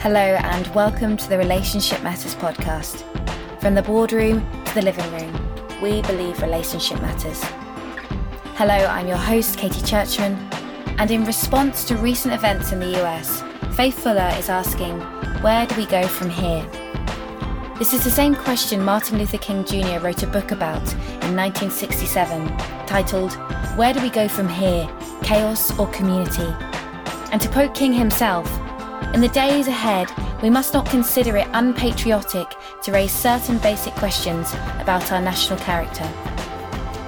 Hello, and welcome to the Relationship Matters podcast. From the boardroom to the living room, we believe relationship matters. Hello, I'm your host, Katie Churchman, and in response to recent events in the US, Faith Fuller is asking, Where do we go from here? This is the same question Martin Luther King Jr. wrote a book about in 1967 titled, Where do we go from here? Chaos or Community? And to quote King himself, in the days ahead, we must not consider it unpatriotic to raise certain basic questions about our national character.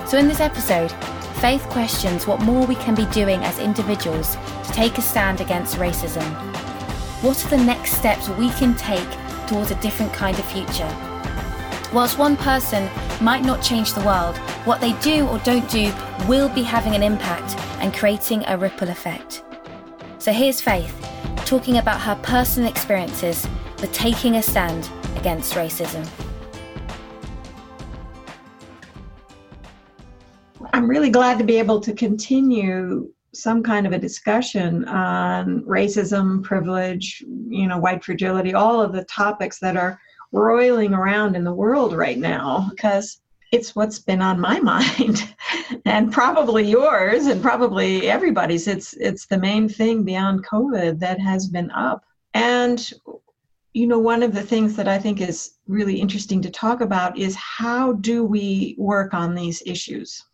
So, in this episode, Faith questions what more we can be doing as individuals to take a stand against racism. What are the next steps we can take towards a different kind of future? Whilst one person might not change the world, what they do or don't do will be having an impact and creating a ripple effect. So here's Faith talking about her personal experiences with taking a stand against racism. I'm really glad to be able to continue some kind of a discussion on racism, privilege, you know, white fragility, all of the topics that are roiling around in the world right now because it's what's been on my mind and probably yours and probably everybody's. It's it's the main thing beyond covid that has been up. And you know one of the things that i think is really interesting to talk about is how do we work on these issues?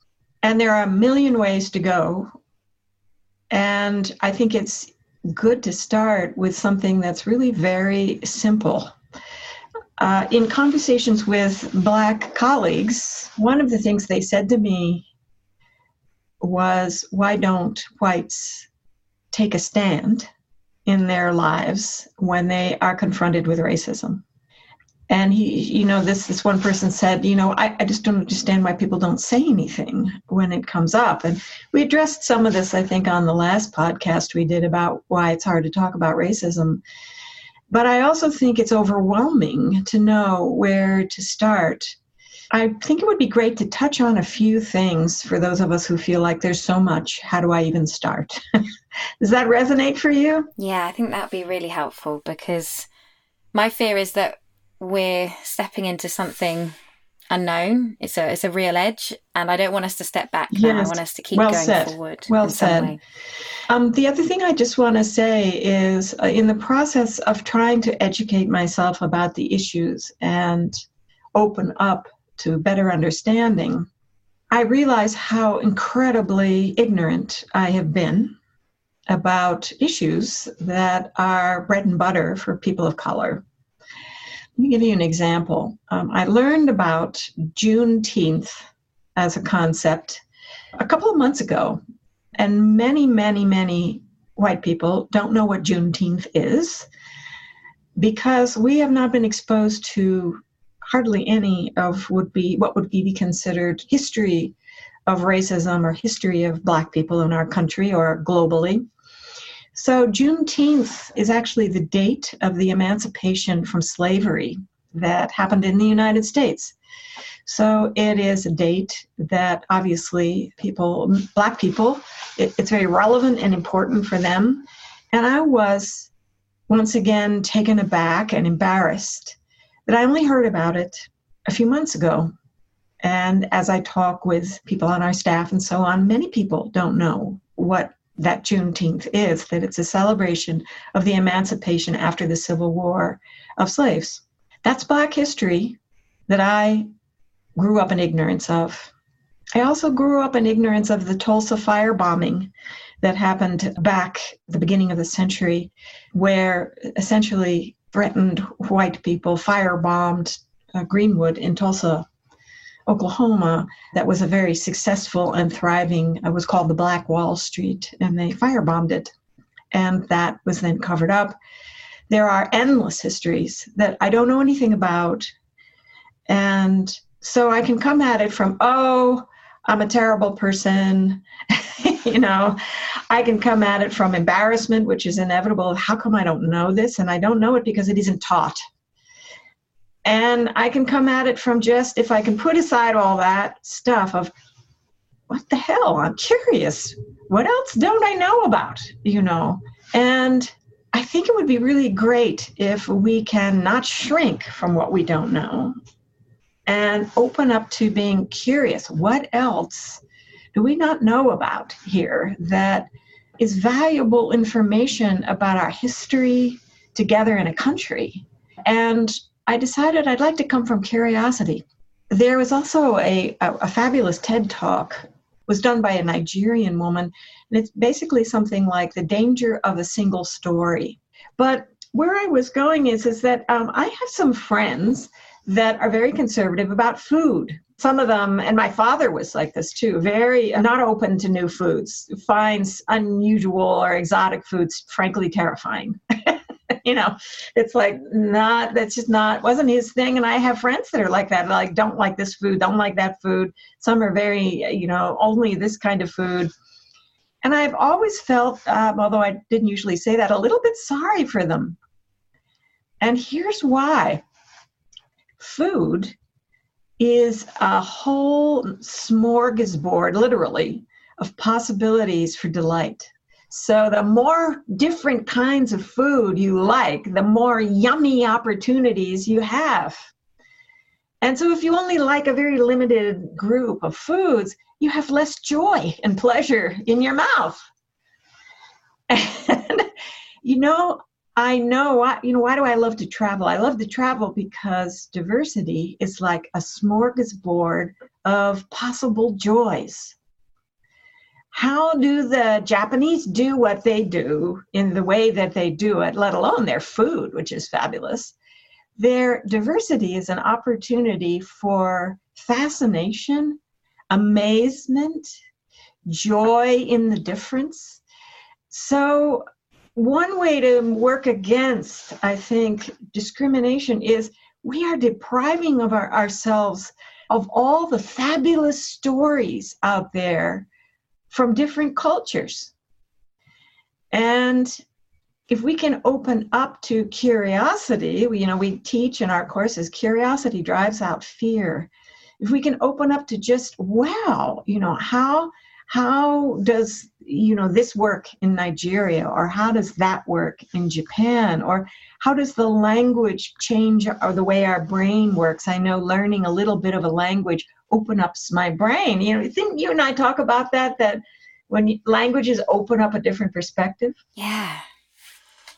And there are a million ways to go. And i think it's good to start with something that's really very simple uh, in conversations with Black colleagues, one of the things they said to me was, Why don't whites take a stand in their lives when they are confronted with racism? And he, you know, this this one person said, you know, I, I just don't understand why people don't say anything when it comes up. And we addressed some of this, I think, on the last podcast we did about why it's hard to talk about racism but I also think it's overwhelming to know where to start. I think it would be great to touch on a few things for those of us who feel like there's so much. How do I even start? Does that resonate for you? Yeah, I think that'd be really helpful because my fear is that we're stepping into something unknown. It's a it's a real edge, and I don't want us to step back. Yes. Now. I want us to keep well going said. forward. Well said. Um, the other thing I just want to say is, uh, in the process of trying to educate myself about the issues and open up to better understanding, I realize how incredibly ignorant I have been about issues that are bread and butter for people of color. Let me give you an example. Um, I learned about Juneteenth as a concept a couple of months ago, and many, many, many white people don't know what Juneteenth is because we have not been exposed to hardly any of would be what would be considered history of racism or history of black people in our country or globally. So, Juneteenth is actually the date of the emancipation from slavery that happened in the United States. So, it is a date that obviously people, Black people, it, it's very relevant and important for them. And I was once again taken aback and embarrassed that I only heard about it a few months ago. And as I talk with people on our staff and so on, many people don't know what that Juneteenth is, that it's a celebration of the emancipation after the Civil War of slaves. That's Black history that I grew up in ignorance of. I also grew up in ignorance of the Tulsa firebombing that happened back the beginning of the century, where essentially threatened white people firebombed uh, Greenwood in Tulsa, Oklahoma that was a very successful and thriving, it was called the Black Wall Street, and they firebombed it. And that was then covered up. There are endless histories that I don't know anything about. And so I can come at it from, oh, I'm a terrible person. you know, I can come at it from embarrassment, which is inevitable. How come I don't know this? And I don't know it because it isn't taught. And I can come at it from just, if I can put aside all that stuff of, what the hell? I'm curious. What else don't I know about? You know? And I think it would be really great if we can not shrink from what we don't know and open up to being curious. What else do we not know about here that is valuable information about our history together in a country? And I decided I'd like to come from curiosity. There was also a, a, a fabulous TED talk was done by a Nigerian woman, and it's basically something like the danger of a single story. But where I was going is is that um, I have some friends that are very conservative about food. Some of them, and my father was like this too, very not open to new foods, finds unusual or exotic foods frankly terrifying. you know, it's like not, that's just not, wasn't his thing. And I have friends that are like that, like, don't like this food, don't like that food. Some are very, you know, only this kind of food. And I've always felt, um, although I didn't usually say that, a little bit sorry for them. And here's why food is a whole smorgasbord, literally, of possibilities for delight. So, the more different kinds of food you like, the more yummy opportunities you have. And so, if you only like a very limited group of foods, you have less joy and pleasure in your mouth. And, you know, I know why, you know, why do I love to travel? I love to travel because diversity is like a smorgasbord of possible joys. How do the Japanese do what they do in the way that they do it, let alone their food, which is fabulous? Their diversity is an opportunity for fascination, amazement, joy in the difference. So one way to work against, I think, discrimination is we are depriving of our, ourselves of all the fabulous stories out there from different cultures. And if we can open up to curiosity, you know, we teach in our courses curiosity drives out fear. If we can open up to just wow, you know, how how does you know this work in nigeria or how does that work in japan or how does the language change or the way our brain works i know learning a little bit of a language open up my brain you know didn't you and i talk about that that when languages open up a different perspective yeah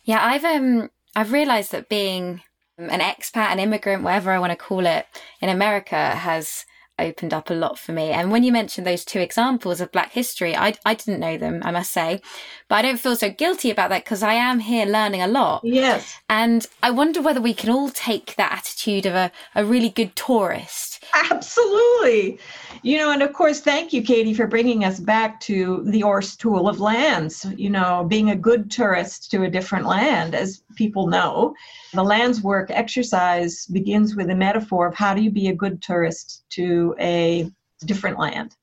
yeah i've um i've realized that being an expat an immigrant whatever i want to call it in america has opened up a lot for me. And when you mentioned those two examples of Black history, I, I didn't know them, I must say, but I don't feel so guilty about that because I am here learning a lot. Yes. And I wonder whether we can all take that attitude of a, a really good tourist. Absolutely. You know, and of course, thank you, Katie, for bringing us back to the ORSC Tool of Lands, you know, being a good tourist to a different land, as people know. The lands work exercise begins with a metaphor of how do you be a good tourist to a different land.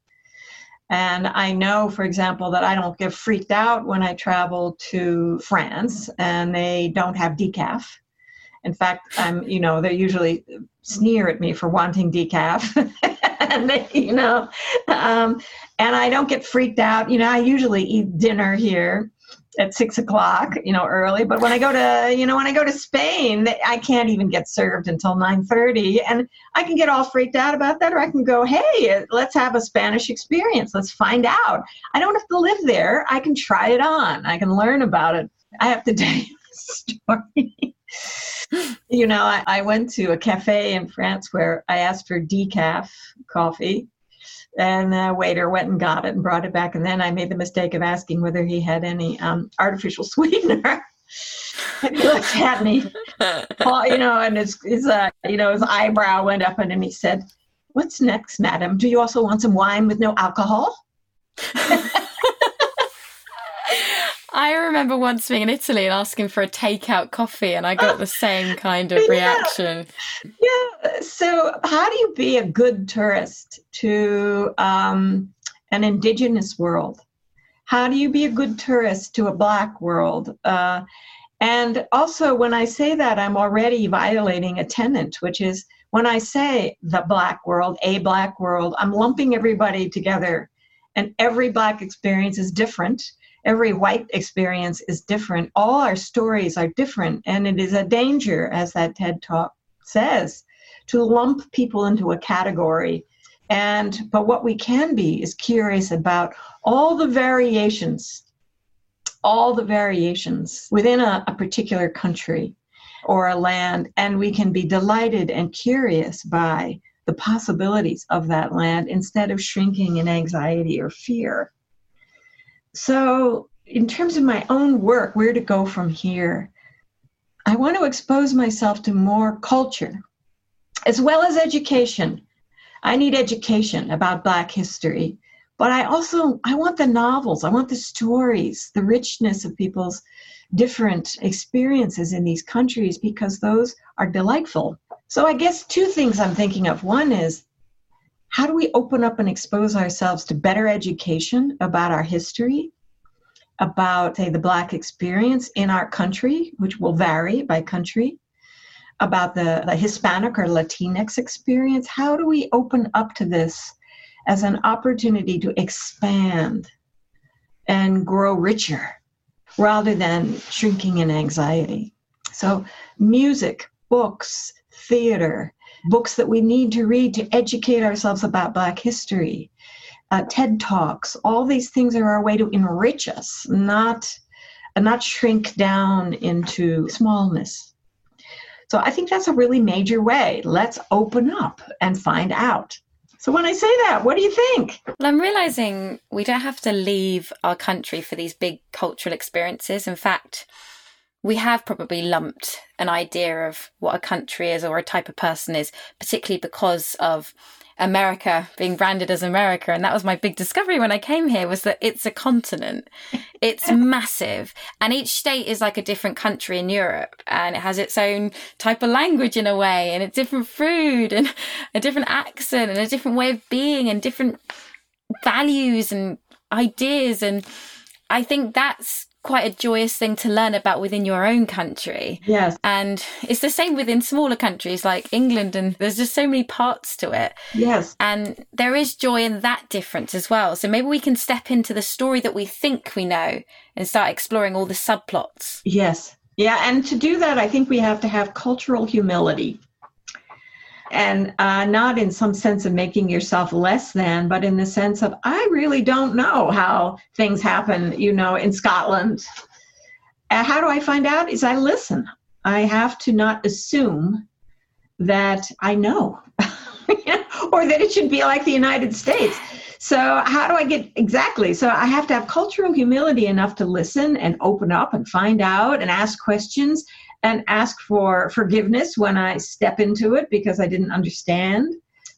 And I know, for example, that I don't get freaked out when I travel to France and they don't have decaf. In fact, I'm, you know, they usually sneer at me for wanting decaf. and they, you know, um, and I don't get freaked out. You know, I usually eat dinner here at six o'clock, you know, early. But when I go to, you know, when I go to Spain, I can't even get served until nine thirty, and I can get all freaked out about that, or I can go, hey, let's have a Spanish experience. Let's find out. I don't have to live there. I can try it on. I can learn about it. I have to tell you a story. You know, I, I went to a cafe in France where I asked for decaf coffee and the waiter went and got it and brought it back. And then I made the mistake of asking whether he had any um, artificial sweetener. and he looked at me, you know, and his, his uh, you know, his eyebrow went up, and he said, "What's next, madam? Do you also want some wine with no alcohol?" I remember once being in Italy and asking for a takeout coffee, and I got the same kind of reaction. Yeah. So, how do you be a good tourist to um, an indigenous world? How do you be a good tourist to a black world? Uh, and also, when I say that, I'm already violating a tenet, which is when I say the black world, a black world, I'm lumping everybody together, and every black experience is different every white experience is different. All our stories are different, and it is a danger, as that TED talk says, to lump people into a category. And but what we can be is curious about all the variations, all the variations within a, a particular country or a land, and we can be delighted and curious by the possibilities of that land instead of shrinking in anxiety or fear. So, in terms of my own work, where to go from here, I want to expose myself to more culture as well as education. I need education about Black history, but I also I want the novels, I want the stories, the richness of people's different experiences in these countries because those are delightful. So I guess two things I'm thinking of. One is how do we open up and expose ourselves to better education about our history, about, say, the Black experience in our country, which will vary by country, about the, the Hispanic or Latinx experience? How do we open up to this as an opportunity to expand and grow richer rather than shrinking in anxiety? So, music, books, theater, books that we need to read to educate ourselves about Black history, uh, TED Talks, all these things are our way to enrich us, not, uh, not shrink down into smallness. So I think that's a really major way. Let's open up and find out. So when I say that, what do you think? Well, I'm realizing we don't have to leave our country for these big cultural experiences. In fact, we have probably lumped an idea of what a country is or a type of person is, particularly because of America being branded as America. And that was my big discovery when I came here was that it's a continent. It's massive. And each state is like a different country in Europe and it has its own type of language in a way and a different food and a different accent and a different way of being and different values and ideas. And I think that's quite a joyous thing to learn about within your own country. Yes. And it's the same within smaller countries like England, and there's just so many parts to it. Yes. And there is joy in that difference as well. So maybe we can step into the story that we think we know and start exploring all the subplots. Yes. Yeah. And to do that, I think we have to have cultural humility and uh, not in some sense of making yourself less than, but in the sense of I really don't know how things happen, you know, in Scotland. Uh, how do I find out? Is I listen. I have to not assume that I know, or that it should be like the United States. So, how do I get exactly? So, I have to have cultural humility enough to listen and open up and find out and ask questions and ask for forgiveness when I step into it because I didn't understand.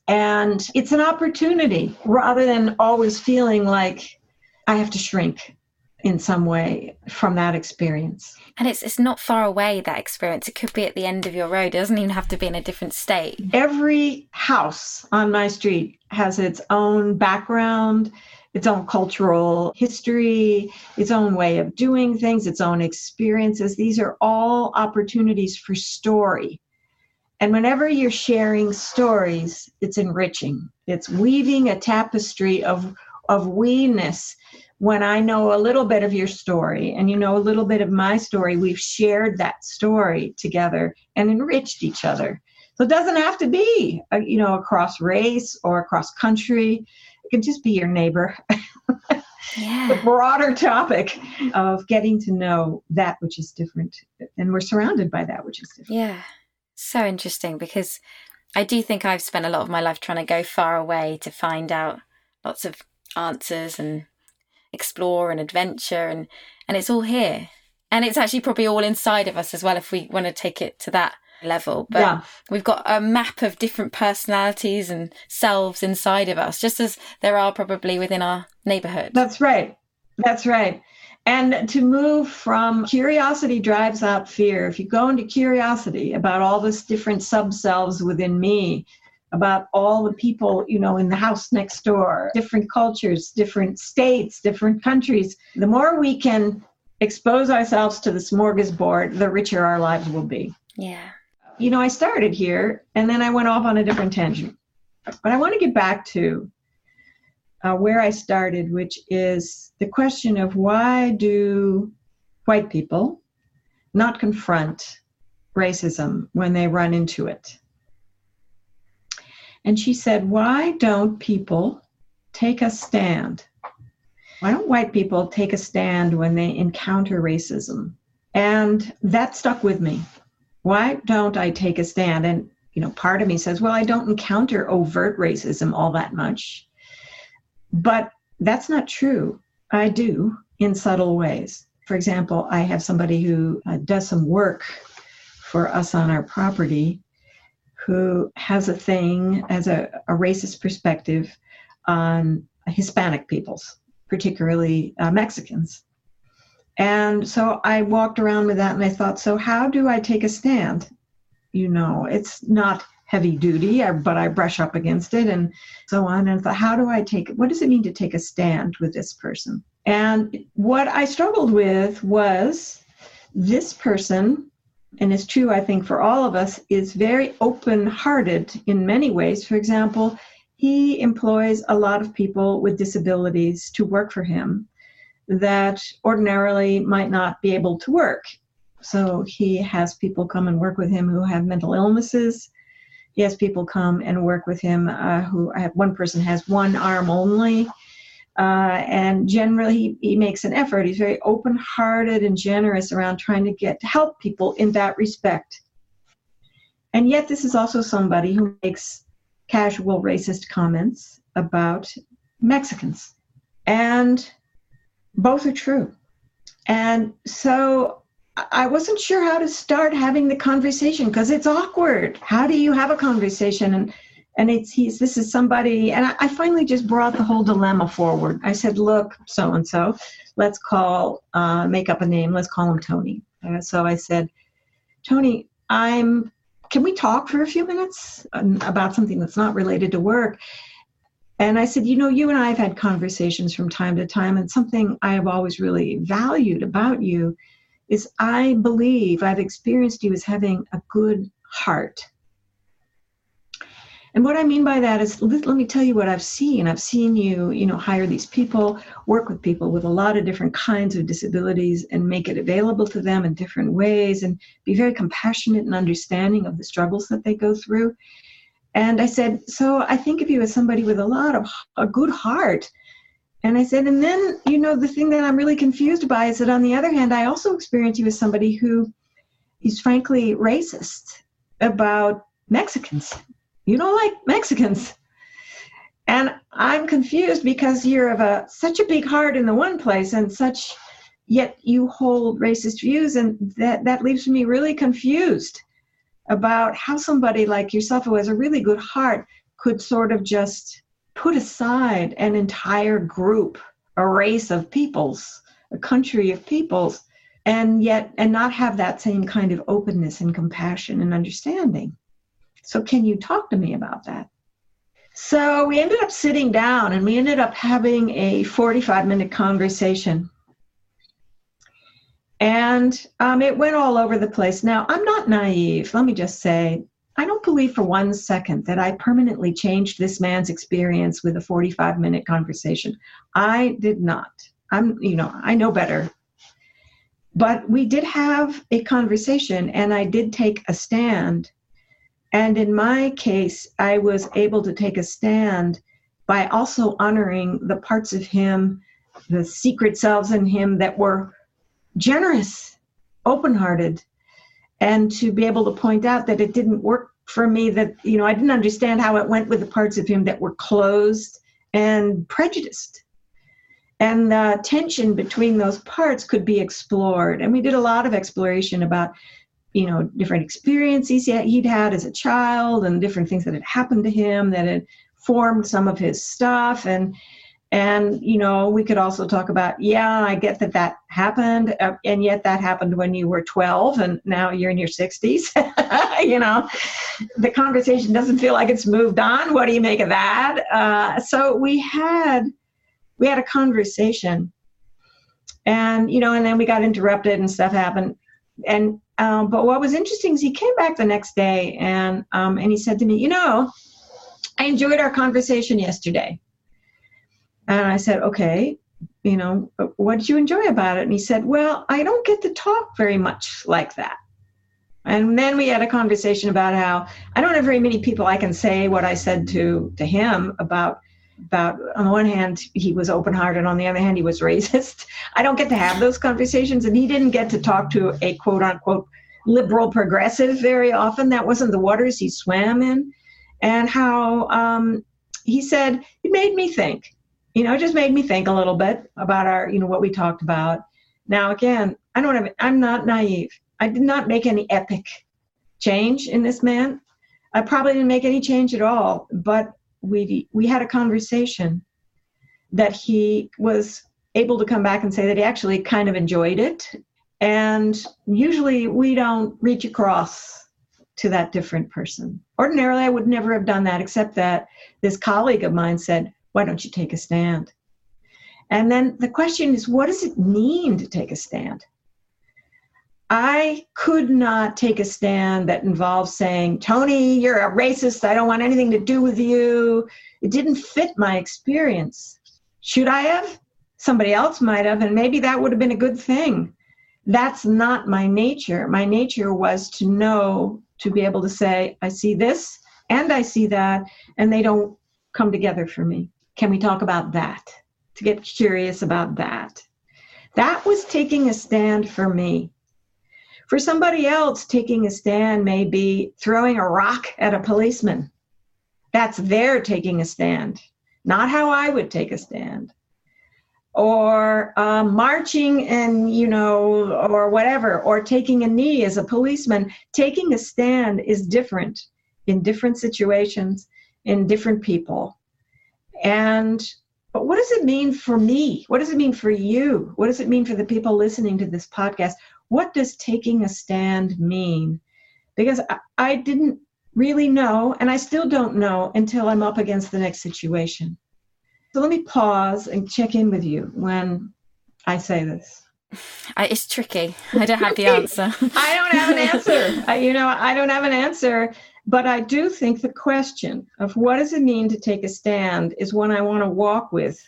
And it's an opportunity rather than always feeling like I have to shrink in some way from that experience. And it's it's not far away that experience. It could be at the end of your road. It doesn't even have to be in a different state. Every house on my street has its own background, its own cultural history, its own way of doing things, its own experiences. These are all opportunities for story. And whenever you're sharing stories, it's enriching. It's weaving a tapestry of, of we-ness. When I know a little bit of your story and you know a little bit of my story, we've shared that story together and enriched each other. So it doesn't have to be, uh, you know, across race or across country could just be your neighbor. yeah. the broader topic of getting to know that which is different. And we're surrounded by that which is different. Yeah. So interesting because I do think I've spent a lot of my life trying to go far away to find out lots of answers and explore and adventure and and it's all here. And it's actually probably all inside of us as well if we want to take it to that level. But yeah. we've got a map of different personalities and selves inside of us, just as there are probably within our neighborhood. That's right. That's right. And to move from curiosity drives out fear. If you go into curiosity about all this different subselves within me, about all the people, you know, in the house next door, different cultures, different states, different countries, the more we can expose ourselves to the smorgasbord, the richer our lives will be. Yeah you know, I started here and then I went off on a different tangent. But I want to get back to uh, where I started, which is the question of why do white people not confront racism when they run into it? And she said, Why don't people take a stand? Why don't white people take a stand when they encounter racism? And that stuck with me. Why don't I take a stand? And, you know, part of me says, Well, I don't encounter overt racism all that much. But that's not true. I do in subtle ways. For example, I have somebody who uh, does some work for us on our property who has a thing as a, a racist perspective on Hispanic peoples, particularly uh, Mexicans. And so I walked around with that and I thought, so how do I take a stand? You know, it's not heavy duty, but I brush up against it and so on. And I thought, how do I take What does it mean to take a stand with this person? And what I struggled with was this person, and it's true, I think, for all of us, is very open hearted in many ways. For example, he employs a lot of people with disabilities to work for him that ordinarily might not be able to work. So he has people come and work with him who have mental illnesses he has people come and work with him uh, who have, one person has one arm only. Uh, and generally, he, he makes an effort. He's very open hearted and generous around trying to get to help people in that respect. And yet, this is also somebody who makes casual racist comments about Mexicans. And both are true. And so I wasn't sure how to start having the conversation because it's awkward. How do you have a conversation? And and it's he's this is somebody and I, I finally just brought the whole dilemma forward. I said, look, so and so, let's call uh, make up a name. Let's call him Tony. Uh, so I said, Tony, I'm. Can we talk for a few minutes about something that's not related to work? And I said, you know, you and I have had conversations from time to time, and something I have always really valued about you is I believe I've experienced you as having a good heart. And what I mean by that is, let, me tell you what I've seen. I've seen you, you know, hire these people, work with people with a lot of different kinds of disabilities, and make it available to them in different ways, and be very compassionate and understanding of the struggles that they go through. And I said, so I think of you as somebody with a lot of a good heart, and I said, and then, you know, the thing that I'm really confused by is that on the other hand, I also experience you as somebody who is frankly racist about Mexicans. You don't like Mexicans. And I'm confused because you're of a such a big heart in the one place and such yet you hold racist views and that that leaves me really confused about how somebody like yourself who has a really good heart could sort of just put aside an entire group, a race of peoples, a country of peoples, and yet and not have that same kind of openness and compassion and understanding. So can you talk to me about that? So we ended up sitting down and we ended up having a 45 minute conversation. And um, it went all over the place. Now, I'm not naive. Let me just say, I don't believe for one second that I permanently changed this man's experience with a 45 minute conversation. I did not. I'm, you know, I know better. But we did have a conversation and I did take a stand. And in my case, I was able to take a stand by also honoring the parts of him, the secret selves in him that were generous, open hearted, and to be able to point out that it didn't work for me that you know i didn't understand how it went with the parts of him that were closed and prejudiced. And the tension between those parts could be explored. And we did a lot of exploration about you know different experiences he'd had as a child and different things that had happened to him that had formed some of his stuff. And and, you know, we could also talk about, yeah, I get that that happened. Uh, and yet that happened when you were 12 and now you're in your 60s. you know, the conversation doesn't feel like it's moved on. What do you make of that? Uh, so we had, we had a conversation and, you know, and then we got interrupted and stuff happened. And, um, but what was interesting is he came back the next day and, um, and he said to me, you know, I enjoyed our conversation yesterday And I said, okay, you know, what did you enjoy about it? And he said, well, I don't get to talk very much like that. And then we had a conversation about how I don't have very many people I can say what I said to to him about about on the one hand he was open hearted on the other hand he was racist. I don't get to have those conversations and he didn't get to talk to a quote unquote liberal progressive very often. That wasn't the waters he swam in. And how um, he said it made me think. You know, it just made me think a little bit about our, you know, what we talked about. Now again, I don't have I'm not naive. I did not make any epic change in this man. I probably didn't make any change at all, but we we had a conversation that he was able to come back and say that he actually kind of enjoyed it. And usually we don't reach across to that different person. Ordinarily, I would never have done that, except that this colleague of mine said, Why don't you take a stand? And then the question is, what does it mean to take a stand? I could not take a stand that involves saying, Tony, you're a racist. I don't want anything to do with you. It didn't fit my experience. Should I have? Somebody else might have, and maybe that would have been a good thing. That's not my nature. My nature was to know, to be able to say, I see this and I see that, and they don't come together for me. Can we talk about that? To get curious about that. That was taking a stand for me for somebody else, taking a stand may be throwing a rock at a policeman. That's their taking a stand, not how I would take a stand. Or uh, marching and, you know, or whatever, or taking a knee as a policeman. Taking a stand is different in different situations, in different people. And but what does it mean for me? What does it mean for you? What does it mean for the people listening to this podcast? what does taking a stand mean? Because I, I didn't really know, and I still don't know until I'm up against the next situation. So let me pause and check in with you when I say this. It's tricky. I don't have the answer. I don't have an answer. I, you know, I don't have an answer. But I do think the question of what does it mean to take a stand is one I want to walk with,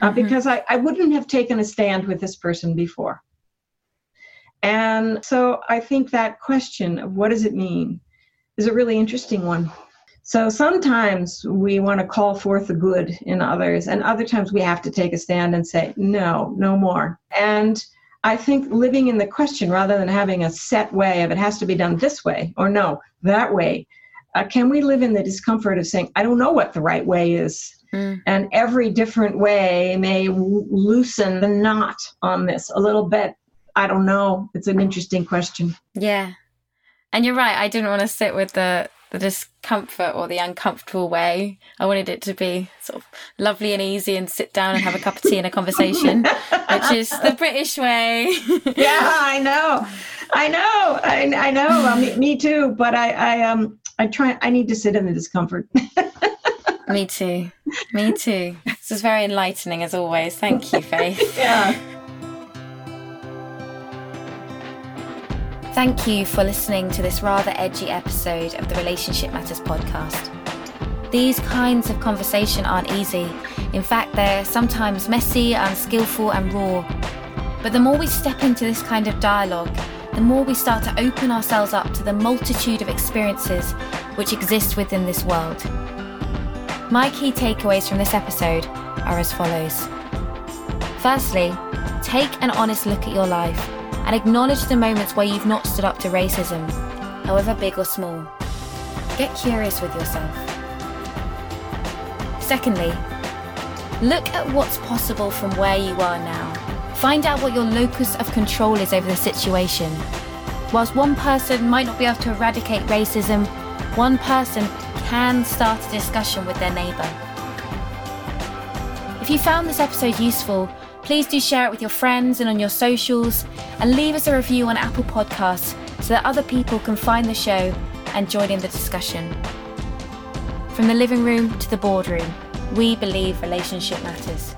uh, mm-hmm. because I, I wouldn't have taken a stand with this person before. And so I think that question of what does it mean is a really interesting one. So sometimes we want to call forth the good in others, and other times we have to take a stand and say, no, no more. And I think living in the question rather than having a set way of it has to be done this way or no, that way. Uh, can we live in the discomfort of saying, I don't know what the right way is? Mm. And every different way may w- loosen the knot on this a little bit I don't know. It's an interesting question. Yeah. And you're right. I didn't want to sit with the the discomfort or the uncomfortable way. I wanted it to be sort of lovely and easy and sit down and have a cup of tea and a conversation, which is the British way. yeah, I know. I know. I, I know. me, me, too. But I, I, um, I try. I need to sit in the discomfort. me too. Me too. This is very enlightening as always. Thank you, Faith. yeah. Thank you for listening to this rather edgy episode of the Relationship Matters podcast. These kinds of conversation aren't easy. In fact, they're sometimes messy, unskillful, and raw. But the more we step into this kind of dialogue, the more we start to open ourselves up to the multitude of experiences which exist within this world. My key takeaways from this episode are as follows. Firstly, take an honest look at your life and acknowledge the moments where you've not stood up to racism, however big or small. Get curious with yourself. Secondly, look at what's possible from where you are now. Find out what your locus of control is over the situation. Whilst one person might not be able to eradicate racism, one person can start a discussion with their neighbour. If you found this episode useful, Please do share it with your friends and on your socials, and leave us a review on Apple Podcasts so that other people can find the show and join in the discussion. From the living room to the boardroom, we believe relationship matters.